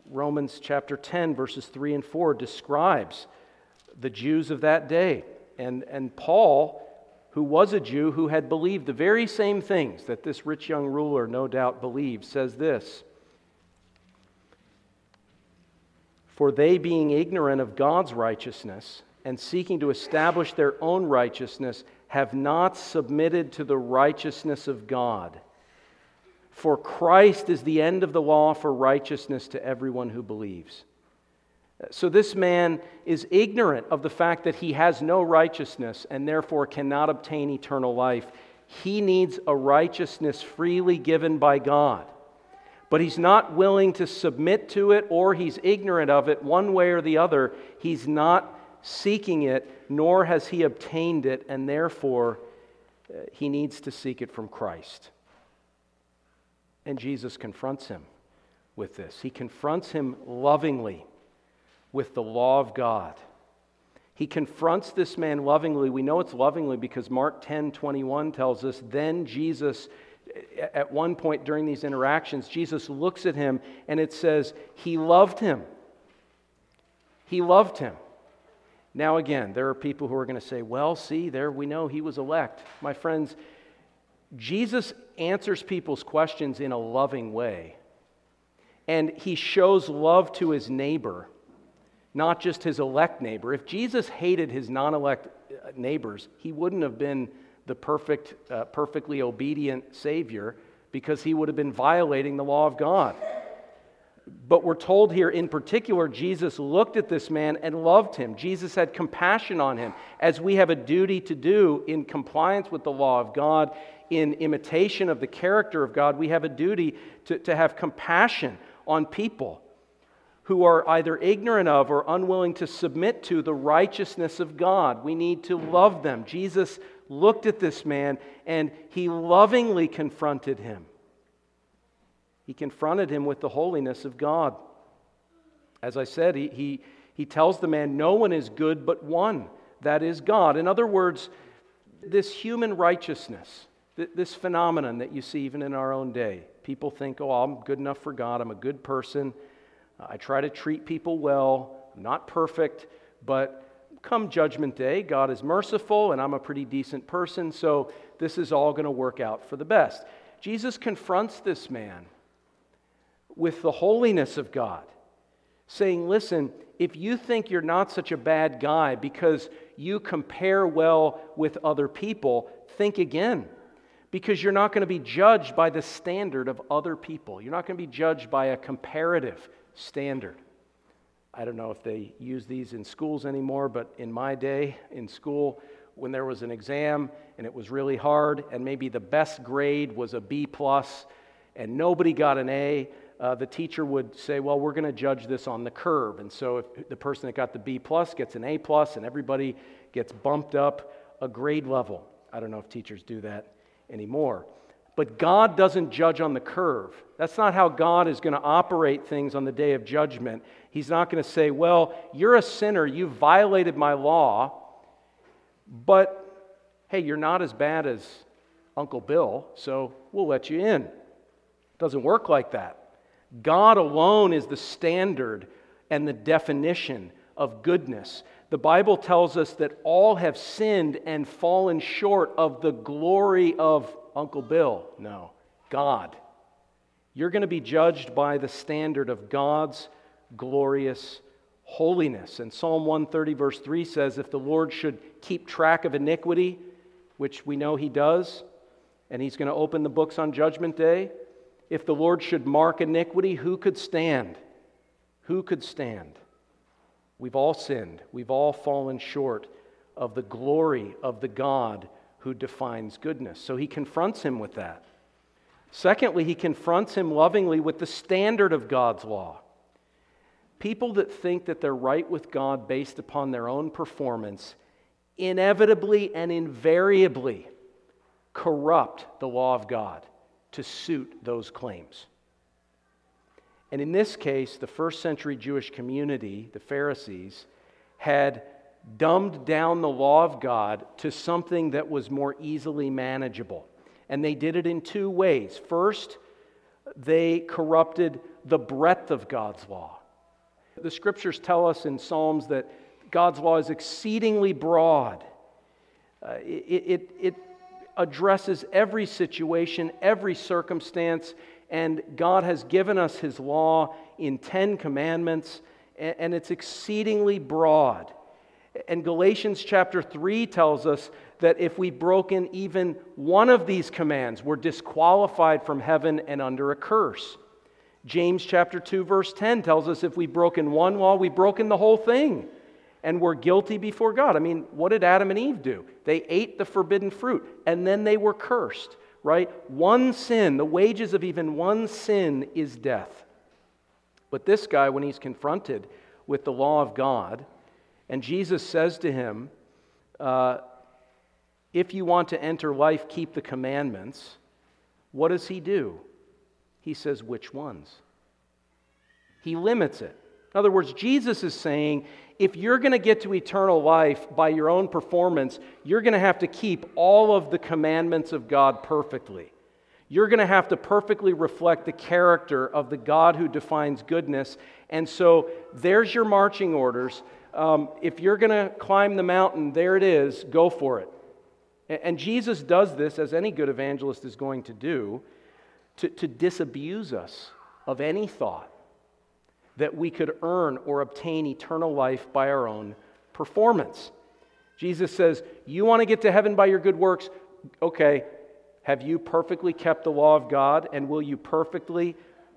Romans chapter 10, verses 3 and 4 describes the Jews of that day. And, and Paul, who was a Jew who had believed the very same things that this rich young ruler no doubt believed, says this For they, being ignorant of God's righteousness and seeking to establish their own righteousness, have not submitted to the righteousness of God. For Christ is the end of the law for righteousness to everyone who believes. So this man is ignorant of the fact that he has no righteousness and therefore cannot obtain eternal life. He needs a righteousness freely given by God. But he's not willing to submit to it or he's ignorant of it one way or the other. He's not seeking it, nor has he obtained it, and therefore uh, he needs to seek it from Christ. And Jesus confronts him with this. He confronts him lovingly with the law of God. He confronts this man lovingly. We know it's lovingly because Mark 10 21 tells us, then Jesus, at one point during these interactions, Jesus looks at him and it says, he loved him. He loved him. Now, again, there are people who are going to say, well, see, there we know he was elect. My friends, Jesus answers people's questions in a loving way. And he shows love to his neighbor, not just his elect neighbor. If Jesus hated his non elect uh, neighbors, he wouldn't have been the perfect, uh, perfectly obedient Savior because he would have been violating the law of God. But we're told here in particular, Jesus looked at this man and loved him. Jesus had compassion on him, as we have a duty to do in compliance with the law of God, in imitation of the character of God. We have a duty to, to have compassion on people who are either ignorant of or unwilling to submit to the righteousness of God. We need to love them. Jesus looked at this man and he lovingly confronted him. He confronted him with the holiness of God. As I said, he, he, he tells the man, No one is good but one, that is God. In other words, this human righteousness, this phenomenon that you see even in our own day, people think, Oh, I'm good enough for God, I'm a good person, I try to treat people well, I'm not perfect, but come judgment day, God is merciful and I'm a pretty decent person, so this is all going to work out for the best. Jesus confronts this man with the holiness of God, saying, Listen, if you think you're not such a bad guy because you compare well with other people, think again. Because you're not going to be judged by the standard of other people. You're not going to be judged by a comparative standard. I don't know if they use these in schools anymore, but in my day in school, when there was an exam and it was really hard, and maybe the best grade was a B plus, and nobody got an A, uh, the teacher would say, "Well, we're going to judge this on the curve." And so, if the person that got the B plus gets an A plus, and everybody gets bumped up a grade level. I don't know if teachers do that anymore. But God doesn't judge on the curve. That's not how God is going to operate things on the day of judgment. He's not going to say, Well, you're a sinner, you violated my law, but hey, you're not as bad as Uncle Bill, so we'll let you in. It doesn't work like that. God alone is the standard and the definition of goodness. The Bible tells us that all have sinned and fallen short of the glory of Uncle Bill. No, God. You're going to be judged by the standard of God's glorious holiness. And Psalm 130, verse 3 says, If the Lord should keep track of iniquity, which we know he does, and he's going to open the books on Judgment Day, if the Lord should mark iniquity, who could stand? Who could stand? We've all sinned. We've all fallen short of the glory of the God who defines goodness. So he confronts him with that. Secondly, he confronts him lovingly with the standard of God's law. People that think that they're right with God based upon their own performance inevitably and invariably corrupt the law of God to suit those claims. And in this case, the first century Jewish community, the Pharisees, had dumbed down the law of God to something that was more easily manageable. And they did it in two ways. First, they corrupted the breadth of God's law. The scriptures tell us in Psalms that God's law is exceedingly broad. Uh, it, it, it addresses every situation, every circumstance, and God has given us His law in Ten Commandments, and it's exceedingly broad. And Galatians chapter 3 tells us that if we've broken even one of these commands, we're disqualified from heaven and under a curse. James chapter 2, verse 10 tells us if we've broken one law, we've broken the whole thing and we're guilty before God. I mean, what did Adam and Eve do? They ate the forbidden fruit and then they were cursed, right? One sin, the wages of even one sin is death. But this guy, when he's confronted with the law of God, and Jesus says to him, uh, If you want to enter life, keep the commandments, what does he do? He says, Which ones? He limits it. In other words, Jesus is saying if you're going to get to eternal life by your own performance, you're going to have to keep all of the commandments of God perfectly. You're going to have to perfectly reflect the character of the God who defines goodness. And so there's your marching orders. Um, if you're going to climb the mountain, there it is, go for it. And Jesus does this, as any good evangelist is going to do, to, to disabuse us of any thought that we could earn or obtain eternal life by our own performance. Jesus says, You want to get to heaven by your good works? Okay, Have you perfectly kept the law of God, and will you perfectly,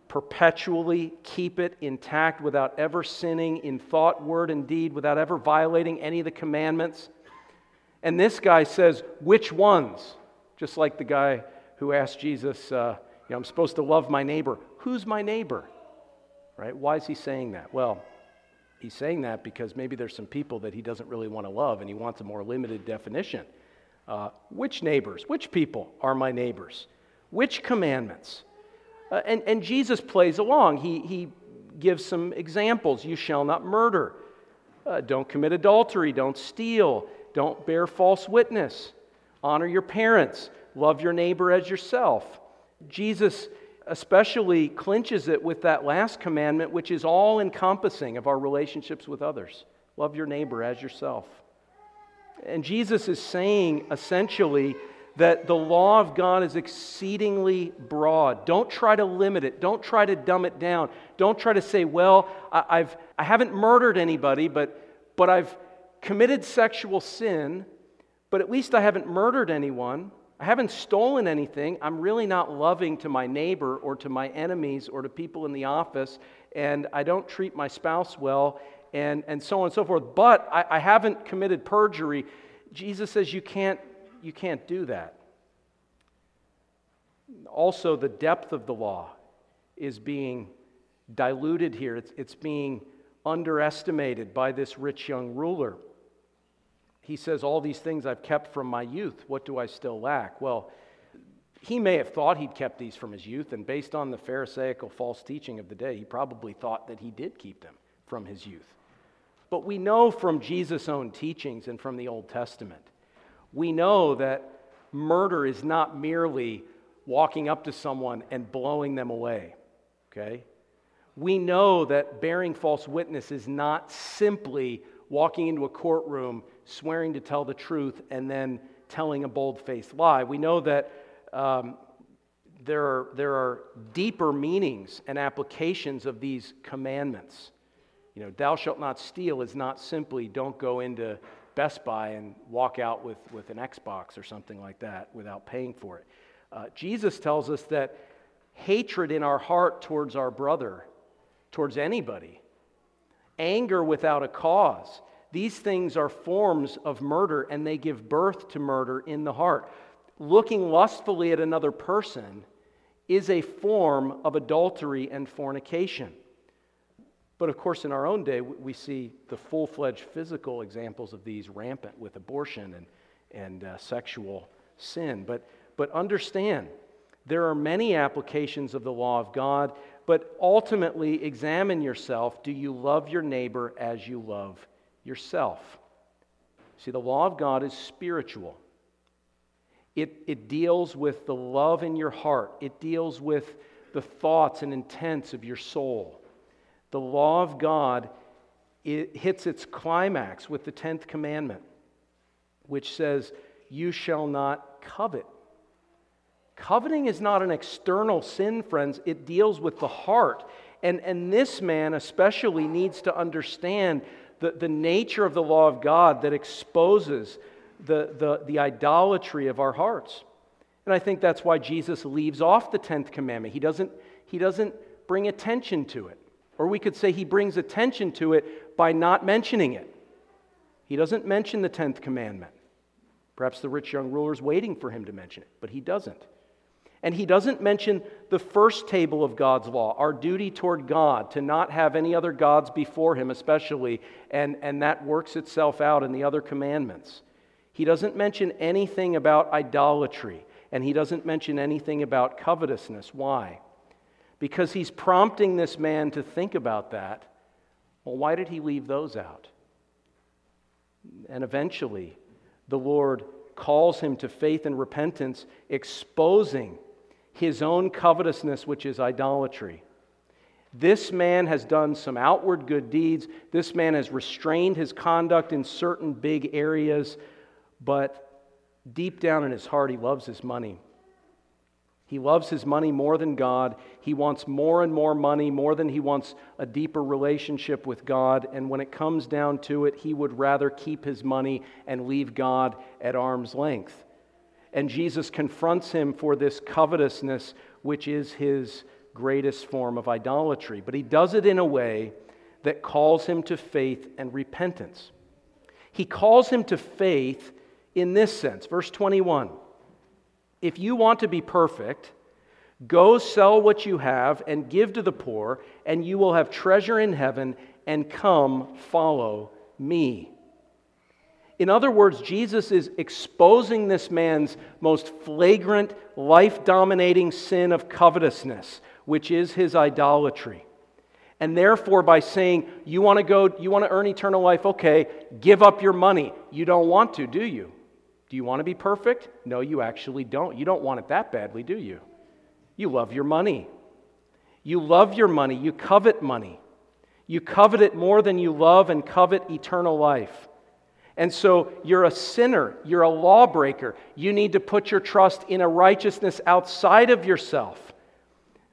perpetually keep it intact without ever sinning in thought, word, and deed, without ever violating any of the commandments? And this guy says, Which ones? Just like the guy who asked Jesus, uh, You know, I'm supposed to love my neighbor. Who's my neighbor? Right? Why is he saying that? Well, he's saying that because maybe there's some people that he doesn't really want to love and he wants a more limited definition. Uh, which neighbors? Which people are my neighbors? Which commandments? Uh, and, and Jesus plays along. He, he gives some examples. You shall not murder. Uh, don't commit adultery. Don't steal. Don't bear false witness. Honor your parents. Love your neighbor as yourself. Jesus especially clinches it with that last commandment, which is all encompassing of our relationships with others love your neighbor as yourself. And Jesus is saying essentially that the law of God is exceedingly broad. Don't try to limit it. Don't try to dumb it down. Don't try to say, well, I, I've, I haven't murdered anybody, but, but I've committed sexual sin, but at least I haven't murdered anyone. I haven't stolen anything. I'm really not loving to my neighbor or to my enemies or to people in the office, and I don't treat my spouse well, and, and so on and so forth. But I, I haven't committed perjury. Jesus says you can't, you can't do that. Also, the depth of the law is being diluted here, it's, it's being underestimated by this rich young ruler he says, All these things I've kept from my youth. What do I still lack? Well, he may have thought he'd kept these from his youth, and based on the Pharisaical false teaching of the day, he probably thought that he did keep them from his youth. But we know from Jesus' own teachings and from the Old Testament, we know that murder is not merely walking up to someone and blowing them away, okay? We know that bearing false witness is not simply walking into a courtroom swearing to tell the truth, and then telling a bold faced lie. We know that um, there, are, there are deeper meanings and applications of these commandments. You know, thou shalt not steal is not simply don't go into Best Buy and walk out with, with an Xbox or something like that without paying for it. Uh, Jesus tells us that hatred in our heart towards our brother, towards anybody, anger without a cause, these things are forms of murder and they give birth to murder in the heart. Looking lustfully at another person is a form of adultery and fornication. But of course, in our own day, we see the full fledged physical examples of these rampant with abortion and, and uh, sexual sin. But, but understand, there are many applications of the law of God, but ultimately examine yourself. Do you love your neighbor as you love yourself. See, the law of God is spiritual. It, it deals with the love in your heart, it deals with the thoughts and intents of your soul. The law of God it hits its climax with the 10th commandment, which says, You shall not covet. Coveting is not an external sin, friends. It deals with the heart. And, and this man especially needs to understand the, the nature of the law of God that exposes the, the, the idolatry of our hearts. And I think that's why Jesus leaves off the 10th commandment. He doesn't, he doesn't bring attention to it. Or we could say he brings attention to it by not mentioning it. He doesn't mention the 10th commandment. Perhaps the rich young ruler is waiting for him to mention it, but he doesn't. And he doesn't mention the first table of God's law, our duty toward God, to not have any other gods before him, especially, and, and that works itself out in the other commandments. He doesn't mention anything about idolatry, and he doesn't mention anything about covetousness. Why? Because he's prompting this man to think about that. Well, why did he leave those out? And eventually, the Lord calls him to faith and repentance, exposing his own covetousness, which is idolatry. This man has done some outward good deeds. This man has restrained his conduct in certain big areas, but deep down in his heart, he loves his money. He loves his money more than God. He wants more and more money, more than he wants a deeper relationship with God. And when it comes down to it, he would rather keep his money and leave God at arm's length. And Jesus confronts him for this covetousness, which is his greatest form of idolatry. But he does it in a way that calls him to faith and repentance. He calls him to faith in this sense. Verse 21 If you want to be perfect, go sell what you have and give to the poor, and you will have treasure in heaven, and come follow me. In other words, Jesus is exposing this man's most flagrant, life dominating sin of covetousness, which is his idolatry. And therefore, by saying, You want to go, you want to earn eternal life, okay, give up your money. You don't want to, do you? Do you want to be perfect? No, you actually don't. You don't want it that badly, do you? You love your money. You love your money. You covet money. You covet it more than you love and covet eternal life. And so you're a sinner, you're a lawbreaker. You need to put your trust in a righteousness outside of yourself.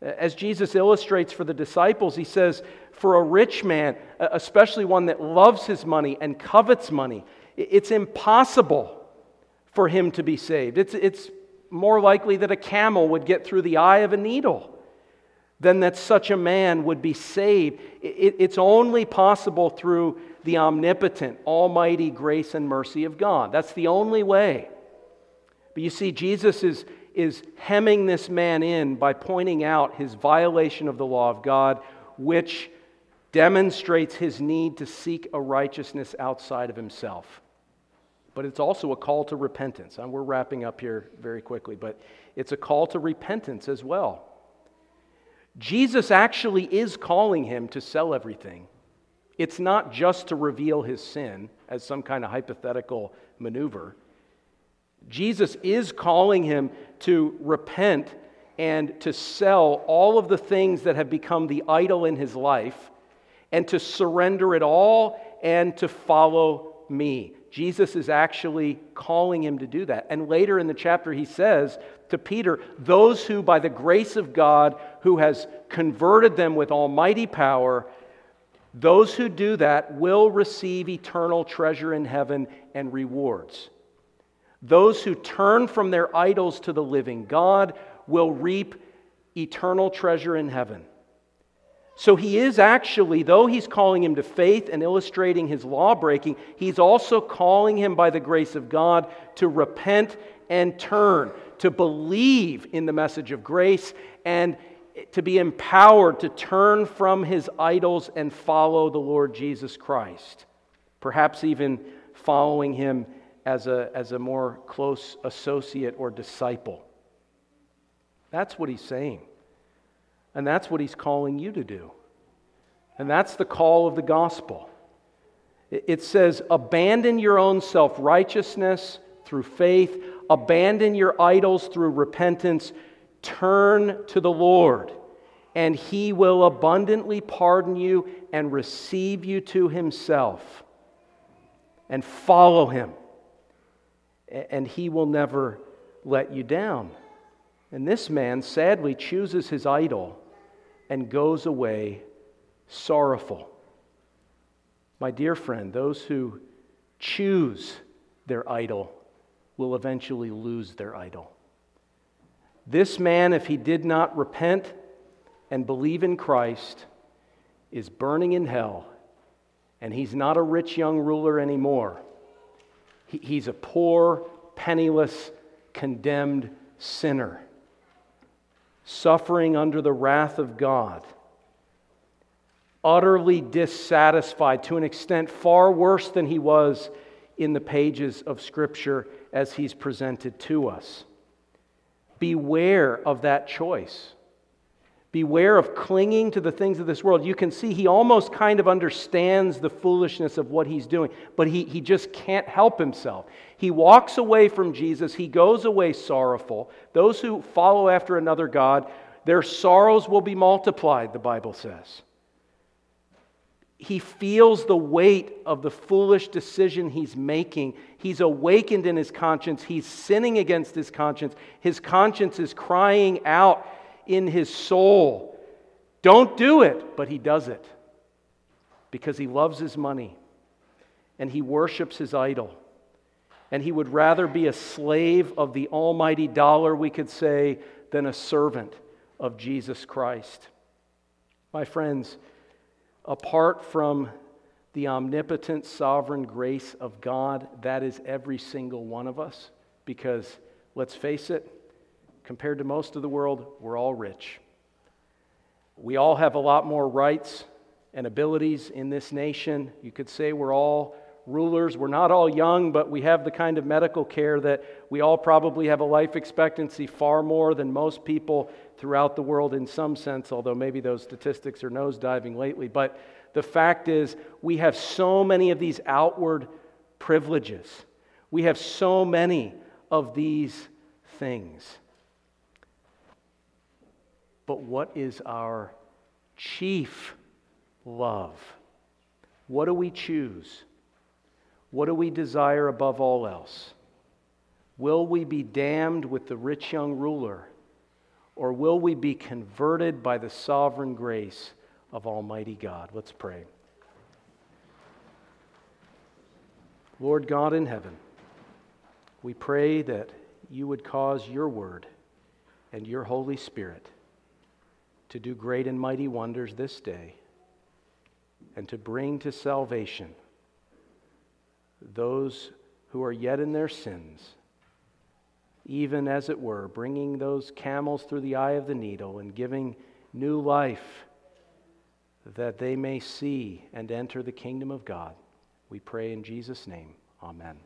As Jesus illustrates for the disciples, he says, For a rich man, especially one that loves his money and covets money, it's impossible for him to be saved. It's, it's more likely that a camel would get through the eye of a needle than that such a man would be saved. It's only possible through the omnipotent, almighty grace and mercy of God. That's the only way. But you see, Jesus is, is hemming this man in by pointing out his violation of the law of God, which demonstrates his need to seek a righteousness outside of himself. But it's also a call to repentance. And we're wrapping up here very quickly, but it's a call to repentance as well. Jesus actually is calling him to sell everything it's not just to reveal his sin as some kind of hypothetical maneuver. Jesus is calling him to repent and to sell all of the things that have become the idol in his life and to surrender it all and to follow me. Jesus is actually calling him to do that. And later in the chapter, he says to Peter, Those who, by the grace of God, who has converted them with almighty power, those who do that will receive eternal treasure in heaven and rewards. Those who turn from their idols to the living God will reap eternal treasure in heaven. So he is actually, though he's calling him to faith and illustrating his law breaking, he's also calling him by the grace of God to repent and turn, to believe in the message of grace and to be empowered to turn from his idols and follow the Lord Jesus Christ, perhaps even following him as a, as a more close associate or disciple. That's what he's saying. And that's what he's calling you to do. And that's the call of the gospel. It says, abandon your own self righteousness through faith, abandon your idols through repentance Turn to the Lord, and he will abundantly pardon you and receive you to himself. And follow him, and he will never let you down. And this man sadly chooses his idol and goes away sorrowful. My dear friend, those who choose their idol will eventually lose their idol. This man, if he did not repent and believe in Christ, is burning in hell. And he's not a rich young ruler anymore. he's a poor, penniless, condemned sinner, suffering under the wrath of God, utterly dissatisfied to an extent far worse than he was in the pages of Scripture as he's presented to us. Beware of that choice. Beware of clinging to the things of this world. You can see he almost kind of understands the foolishness of what he's doing, but he, he just can't help himself. He walks away from Jesus. He goes away sorrowful. Those who follow after another God, their sorrows will be multiplied, the Bible says he feels the weight of the foolish decision he's making. He's awakened in his conscience. He's sinning against his conscience. His conscience is crying out in his soul. Don't do it, but he does it because he loves his money and he worships his idol. And he would rather be a slave of the almighty dollar, we could say, than a servant of Jesus Christ. My friends, apart from the omnipotent, sovereign grace of God, that is every single one of us. Because let's face it, compared to most of the world, we're all rich. We all have a lot more rights and abilities in this nation. You could say we're all rulers. We're not all young, but we have the kind of medical care that we all probably have a life expectancy far more than most people throughout the world in some sense, although maybe those statistics are nosediving lately. But the fact is, we have so many of these outward privileges. We have so many of these things. But what is our chief love? What do we choose? What do we desire above all else? Will we be damned with the rich young ruler, or will we be converted by the sovereign grace of Almighty God? Let's pray. Lord God in heaven, we pray that you would cause your word and your Holy Spirit to do great and mighty wonders this day and to bring to salvation those who are yet in their sins, even as it were, bringing those camels through the eye of the needle and giving new life that they may see and enter the kingdom of God. We pray in Jesus' name. Amen.